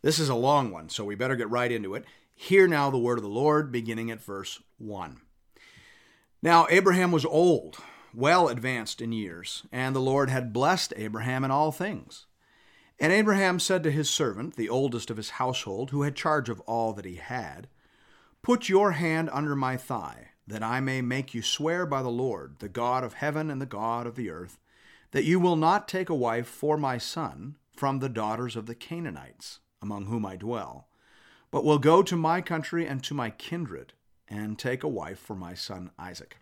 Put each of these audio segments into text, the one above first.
This is a long one, so we better get right into it. Hear now the word of the Lord, beginning at verse 1. Now Abraham was old, well advanced in years, and the Lord had blessed Abraham in all things. And Abraham said to his servant, the oldest of his household, who had charge of all that he had, Put your hand under my thigh, that I may make you swear by the Lord, the God of heaven and the God of the earth, that you will not take a wife for my son from the daughters of the Canaanites among whom I dwell, but will go to my country and to my kindred, and take a wife for my son Isaac.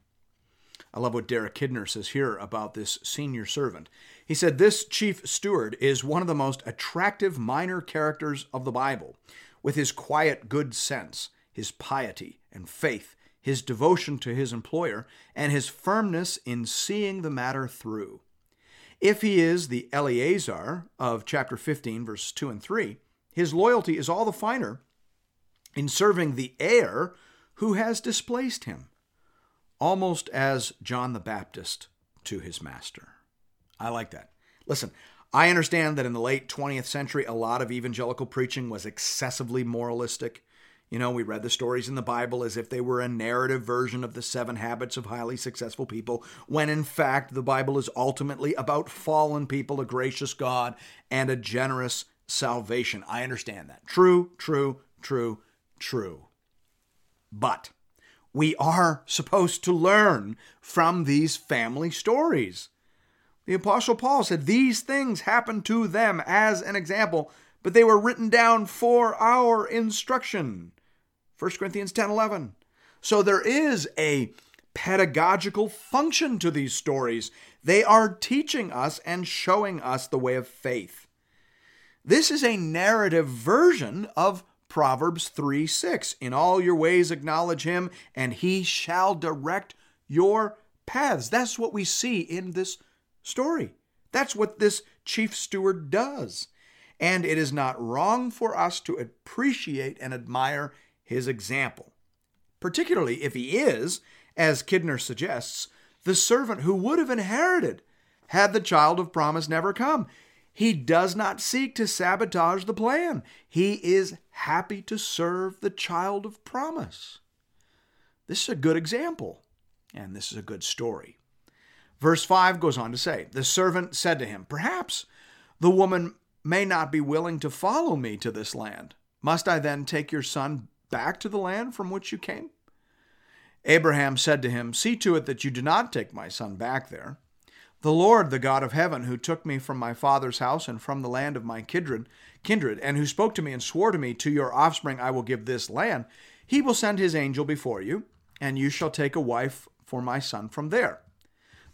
I love what Derek Kidner says here about this senior servant. He said, This chief steward is one of the most attractive minor characters of the Bible, with his quiet good sense, his piety and faith, his devotion to his employer, and his firmness in seeing the matter through. If he is the Eleazar of chapter 15, verses 2 and 3, his loyalty is all the finer in serving the heir who has displaced him, almost as John the Baptist to his master. I like that. Listen, I understand that in the late 20th century, a lot of evangelical preaching was excessively moralistic. You know, we read the stories in the Bible as if they were a narrative version of the seven habits of highly successful people, when in fact the Bible is ultimately about fallen people, a gracious God, and a generous salvation. I understand that. True, true, true, true. But we are supposed to learn from these family stories. The Apostle Paul said these things happened to them as an example, but they were written down for our instruction. 1 Corinthians 10 11. So there is a pedagogical function to these stories. They are teaching us and showing us the way of faith. This is a narrative version of Proverbs 3 6. In all your ways acknowledge him, and he shall direct your paths. That's what we see in this story. That's what this chief steward does. And it is not wrong for us to appreciate and admire his example, particularly if he is, as Kidner suggests, the servant who would have inherited had the child of promise never come. He does not seek to sabotage the plan. He is happy to serve the child of promise. This is a good example, and this is a good story. Verse 5 goes on to say The servant said to him, Perhaps the woman may not be willing to follow me to this land. Must I then take your son back to the land from which you came? Abraham said to him, See to it that you do not take my son back there. The Lord, the God of heaven, who took me from my father's house and from the land of my kindred, kindred, and who spoke to me and swore to me, To your offspring I will give this land, he will send his angel before you, and you shall take a wife for my son from there.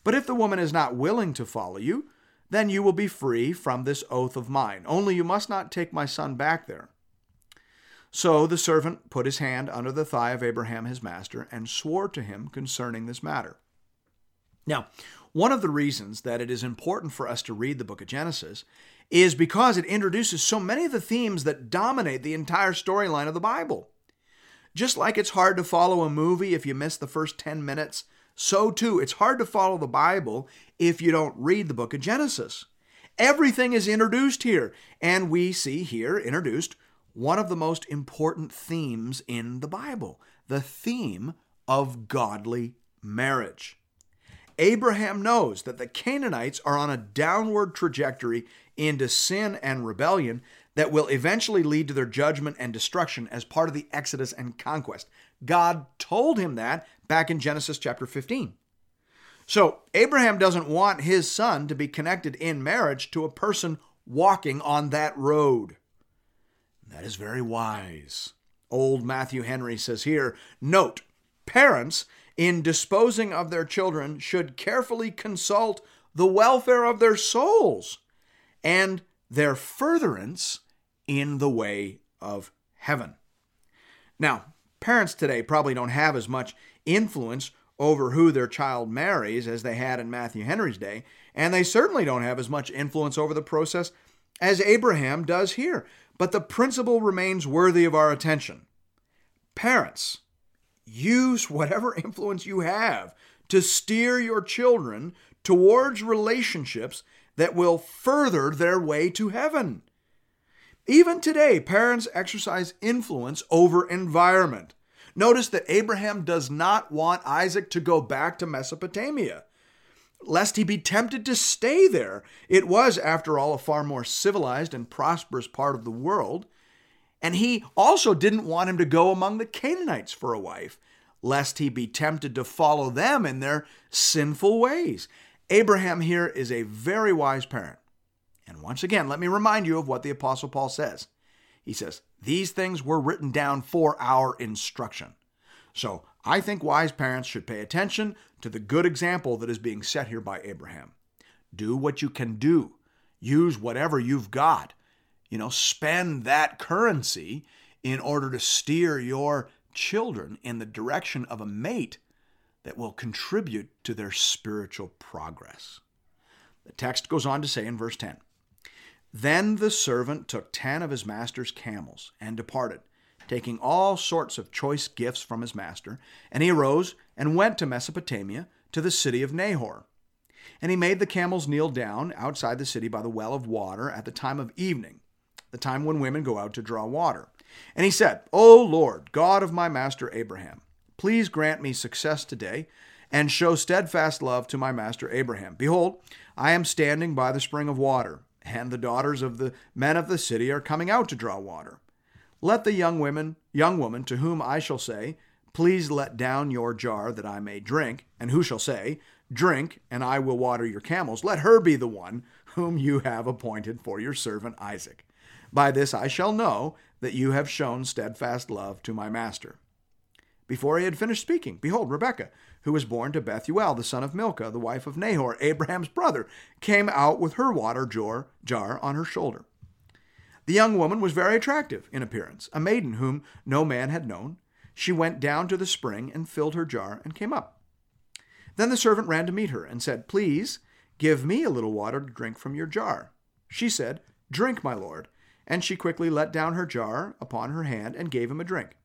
But if the woman is not willing to follow you, then you will be free from this oath of mine. Only you must not take my son back there. So the servant put his hand under the thigh of Abraham his master and swore to him concerning this matter. Now, one of the reasons that it is important for us to read the book of Genesis is because it introduces so many of the themes that dominate the entire storyline of the Bible. Just like it's hard to follow a movie if you miss the first 10 minutes, so too it's hard to follow the Bible if you don't read the book of Genesis. Everything is introduced here, and we see here introduced one of the most important themes in the Bible the theme of godly marriage. Abraham knows that the Canaanites are on a downward trajectory into sin and rebellion that will eventually lead to their judgment and destruction as part of the Exodus and conquest. God told him that back in Genesis chapter 15. So, Abraham doesn't want his son to be connected in marriage to a person walking on that road. That is very wise. Old Matthew Henry says here Note, parents in disposing of their children should carefully consult the welfare of their souls and their furtherance in the way of heaven. Now, parents today probably don't have as much influence over who their child marries as they had in Matthew Henry's day, and they certainly don't have as much influence over the process as Abraham does here. But the principle remains worthy of our attention. Parents, use whatever influence you have to steer your children towards relationships that will further their way to heaven. Even today, parents exercise influence over environment. Notice that Abraham does not want Isaac to go back to Mesopotamia, lest he be tempted to stay there. It was, after all, a far more civilized and prosperous part of the world. And he also didn't want him to go among the Canaanites for a wife, lest he be tempted to follow them in their sinful ways. Abraham here is a very wise parent. And once again, let me remind you of what the Apostle Paul says. He says, These things were written down for our instruction. So I think wise parents should pay attention to the good example that is being set here by Abraham. Do what you can do, use whatever you've got. You know, spend that currency in order to steer your children in the direction of a mate that will contribute to their spiritual progress. The text goes on to say in verse 10 Then the servant took ten of his master's camels and departed, taking all sorts of choice gifts from his master. And he arose and went to Mesopotamia, to the city of Nahor. And he made the camels kneel down outside the city by the well of water at the time of evening, the time when women go out to draw water. And he said, O Lord, God of my master Abraham, please grant me success today and show steadfast love to my master Abraham. Behold, I am standing by the spring of water, and the daughters of the men of the city are coming out to draw water. Let the young women, young woman to whom I shall say, Please let down your jar that I may drink, and who shall say, Drink, and I will water your camels, let her be the one whom you have appointed for your servant Isaac. By this I shall know that you have shown steadfast love to my master. Before he had finished speaking, behold, Rebekah, who was born to Bethuel, the son of Milcah, the wife of Nahor, Abraham's brother, came out with her water jar, jar on her shoulder. The young woman was very attractive in appearance, a maiden whom no man had known. She went down to the spring and filled her jar and came up. Then the servant ran to meet her and said, Please give me a little water to drink from your jar. She said, Drink, my lord. And she quickly let down her jar upon her hand and gave him a drink.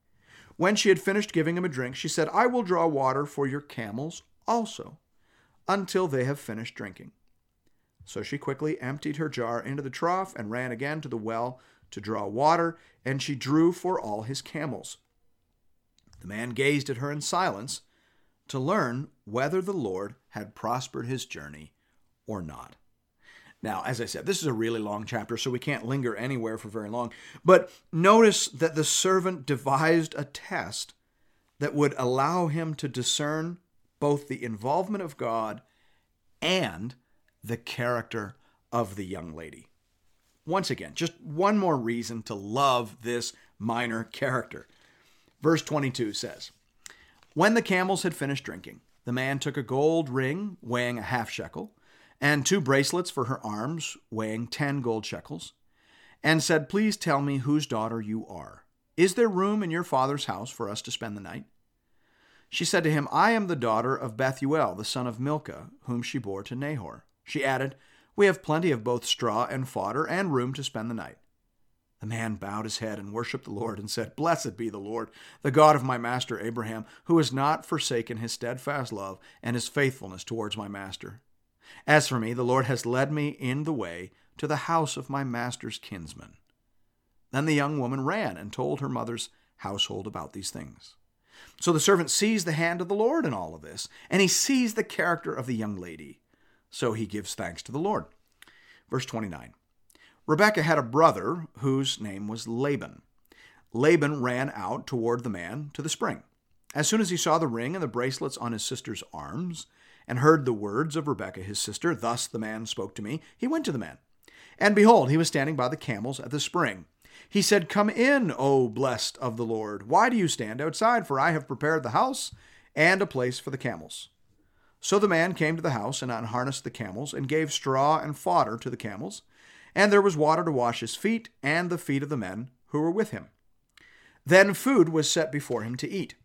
When she had finished giving him a drink, she said, I will draw water for your camels also, until they have finished drinking. So she quickly emptied her jar into the trough and ran again to the well to draw water, and she drew for all his camels. The man gazed at her in silence to learn whether the Lord had prospered his journey or not. Now, as I said, this is a really long chapter, so we can't linger anywhere for very long. But notice that the servant devised a test that would allow him to discern both the involvement of God and the character of the young lady. Once again, just one more reason to love this minor character. Verse 22 says When the camels had finished drinking, the man took a gold ring weighing a half shekel and two bracelets for her arms, weighing ten gold shekels, and said, Please tell me whose daughter you are. Is there room in your father's house for us to spend the night? She said to him, I am the daughter of Bethuel, the son of Milcah, whom she bore to Nahor. She added, We have plenty of both straw and fodder, and room to spend the night. The man bowed his head and worshipped the Lord, and said, Blessed be the Lord, the God of my master Abraham, who has not forsaken his steadfast love and his faithfulness towards my master. As for me, the Lord has led me in the way to the house of my master's kinsman. Then the young woman ran and told her mother's household about these things. So the servant sees the hand of the Lord in all of this, and he sees the character of the young lady. So he gives thanks to the Lord. Verse 29 Rebekah had a brother whose name was Laban. Laban ran out toward the man to the spring. As soon as he saw the ring and the bracelets on his sister's arms, and heard the words of Rebekah his sister, Thus the man spoke to me, he went to the man. And behold, he was standing by the camels at the spring. He said, Come in, O blessed of the Lord. Why do you stand outside? For I have prepared the house and a place for the camels. So the man came to the house and unharnessed the camels, and gave straw and fodder to the camels, and there was water to wash his feet and the feet of the men who were with him. Then food was set before him to eat.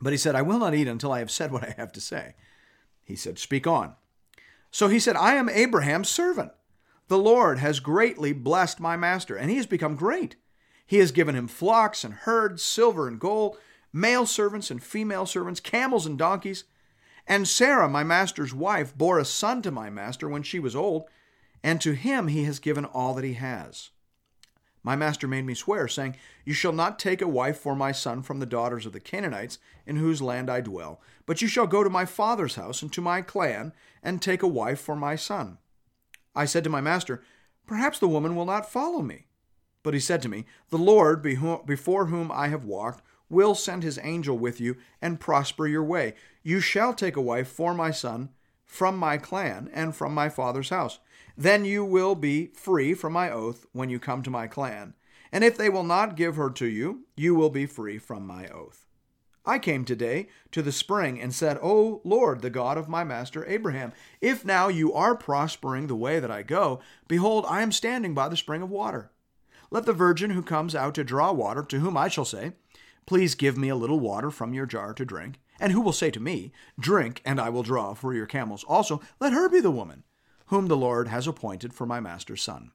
But he said, I will not eat until I have said what I have to say. He said, Speak on. So he said, I am Abraham's servant. The Lord has greatly blessed my master, and he has become great. He has given him flocks and herds, silver and gold, male servants and female servants, camels and donkeys. And Sarah, my master's wife, bore a son to my master when she was old, and to him he has given all that he has. My master made me swear, saying, You shall not take a wife for my son from the daughters of the Canaanites, in whose land I dwell, but you shall go to my father's house and to my clan, and take a wife for my son. I said to my master, Perhaps the woman will not follow me. But he said to me, The Lord, before whom I have walked, will send his angel with you and prosper your way. You shall take a wife for my son from my clan and from my father's house. Then you will be free from my oath when you come to my clan. And if they will not give her to you, you will be free from my oath. I came today to the spring and said, O Lord, the God of my master Abraham, if now you are prospering the way that I go, behold, I am standing by the spring of water. Let the virgin who comes out to draw water, to whom I shall say, Please give me a little water from your jar to drink, and who will say to me, Drink, and I will draw for your camels. Also, let her be the woman whom the Lord has appointed for my master's son.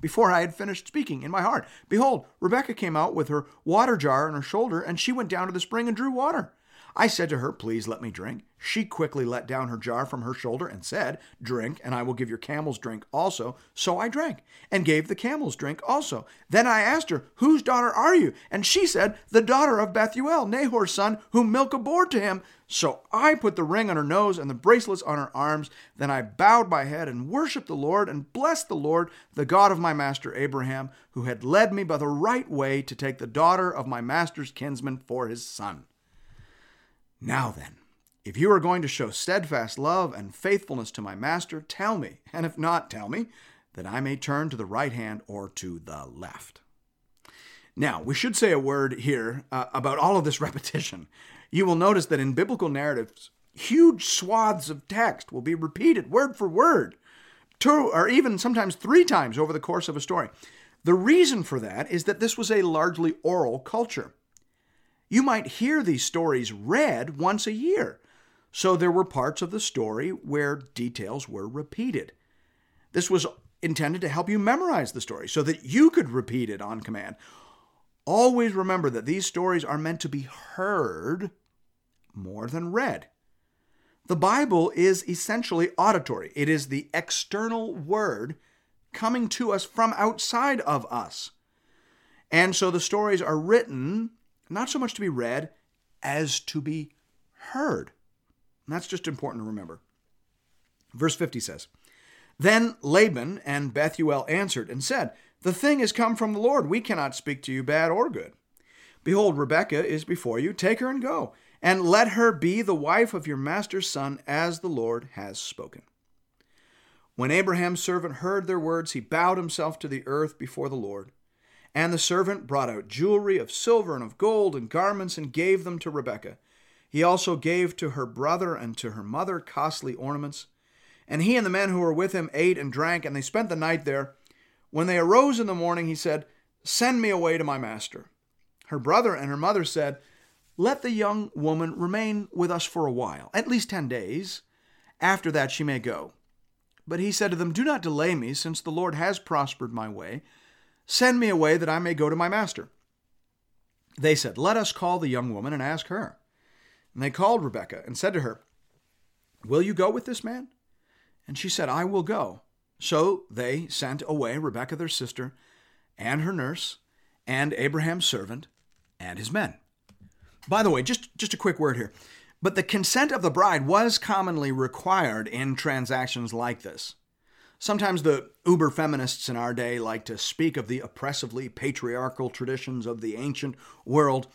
Before I had finished speaking in my heart, behold, Rebekah came out with her water jar on her shoulder, and she went down to the spring and drew water. I said to her, Please let me drink. She quickly let down her jar from her shoulder and said, Drink, and I will give your camels drink also. So I drank, and gave the camels drink also. Then I asked her, Whose daughter are you? And she said, The daughter of Bethuel, Nahor's son, whom Milcah bore to him. So I put the ring on her nose and the bracelets on her arms. Then I bowed my head and worshiped the Lord and blessed the Lord, the God of my master Abraham, who had led me by the right way to take the daughter of my master's kinsman for his son. Now then, if you are going to show steadfast love and faithfulness to my master, tell me, and if not, tell me, that I may turn to the right hand or to the left. Now, we should say a word here uh, about all of this repetition. You will notice that in biblical narratives, huge swaths of text will be repeated word for word, two or even sometimes three times over the course of a story. The reason for that is that this was a largely oral culture. You might hear these stories read once a year. So there were parts of the story where details were repeated. This was intended to help you memorize the story so that you could repeat it on command. Always remember that these stories are meant to be heard more than read. The Bible is essentially auditory, it is the external word coming to us from outside of us. And so the stories are written not so much to be read as to be heard. And that's just important to remember. Verse 50 says, Then Laban and Bethuel answered and said, The thing has come from the Lord. We cannot speak to you bad or good. Behold, Rebekah is before you. Take her and go, and let her be the wife of your master's son, as the Lord has spoken. When Abraham's servant heard their words, he bowed himself to the earth before the Lord. And the servant brought out jewelry of silver and of gold and garments and gave them to Rebekah. He also gave to her brother and to her mother costly ornaments. And he and the men who were with him ate and drank, and they spent the night there. When they arose in the morning, he said, Send me away to my master. Her brother and her mother said, Let the young woman remain with us for a while, at least ten days. After that she may go. But he said to them, Do not delay me, since the Lord has prospered my way Send me away that I may go to my master. They said, Let us call the young woman and ask her. And they called Rebekah and said to her, Will you go with this man? And she said, I will go. So they sent away Rebekah their sister, and her nurse, and Abraham's servant, and his men. By the way, just, just a quick word here. But the consent of the bride was commonly required in transactions like this. Sometimes the uber feminists in our day like to speak of the oppressively patriarchal traditions of the ancient world,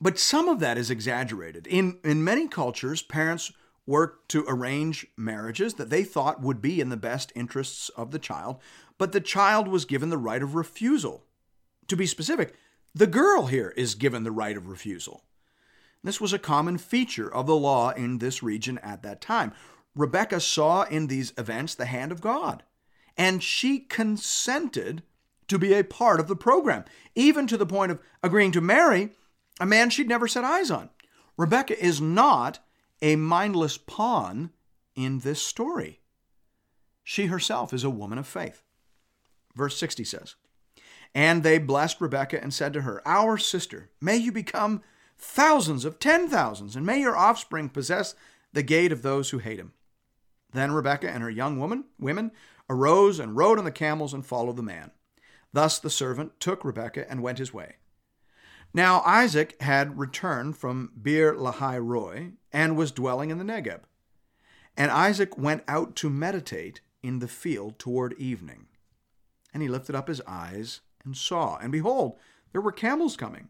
but some of that is exaggerated. In, in many cultures, parents worked to arrange marriages that they thought would be in the best interests of the child, but the child was given the right of refusal. To be specific, the girl here is given the right of refusal. This was a common feature of the law in this region at that time. Rebecca saw in these events the hand of God, and she consented to be a part of the program, even to the point of agreeing to marry a man she'd never set eyes on. Rebecca is not a mindless pawn in this story. She herself is a woman of faith. Verse 60 says, And they blessed Rebekah and said to her, Our sister, may you become thousands of ten thousands, and may your offspring possess the gate of those who hate him. Then Rebekah and her young woman, women arose and rode on the camels and followed the man. Thus the servant took Rebekah and went his way. Now Isaac had returned from Beer Lahai Roi and was dwelling in the Negeb. And Isaac went out to meditate in the field toward evening. And he lifted up his eyes and saw, and behold, there were camels coming.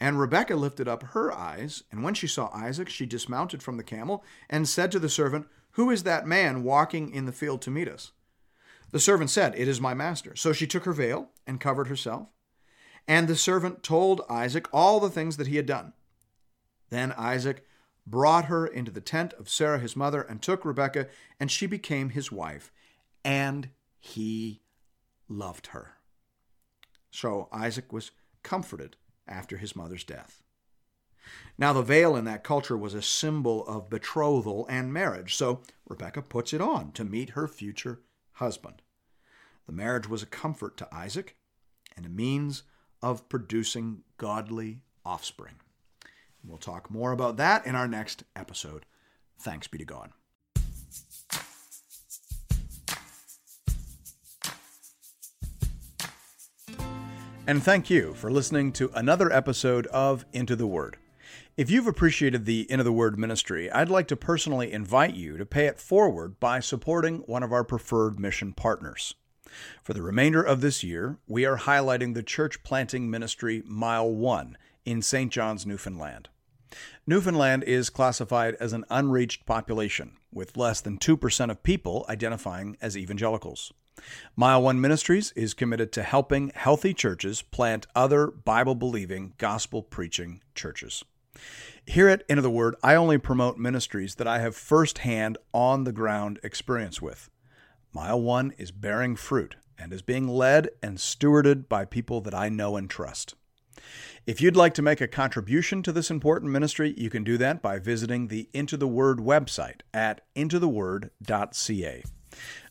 And Rebekah lifted up her eyes, and when she saw Isaac, she dismounted from the camel and said to the servant, Who is that man walking in the field to meet us? The servant said, It is my master. So she took her veil and covered herself. And the servant told Isaac all the things that he had done. Then Isaac brought her into the tent of Sarah his mother and took Rebekah, and she became his wife, and he loved her. So Isaac was comforted after his mother's death. Now, the veil in that culture was a symbol of betrothal and marriage, so Rebekah puts it on to meet her future husband. The marriage was a comfort to Isaac and a means of producing godly offspring. We'll talk more about that in our next episode. Thanks be to God. And thank you for listening to another episode of Into the Word. If you've appreciated the Into the Word ministry, I'd like to personally invite you to pay it forward by supporting one of our preferred mission partners. For the remainder of this year, we are highlighting the church planting ministry Mile 1 in St. John's, Newfoundland. Newfoundland is classified as an unreached population, with less than 2% of people identifying as evangelicals. Mile One Ministries is committed to helping healthy churches plant other Bible believing, gospel preaching churches. Here at Into the Word, I only promote ministries that I have firsthand, on the ground experience with. Mile One is bearing fruit and is being led and stewarded by people that I know and trust. If you'd like to make a contribution to this important ministry, you can do that by visiting the Into the Word website at intotheword.ca.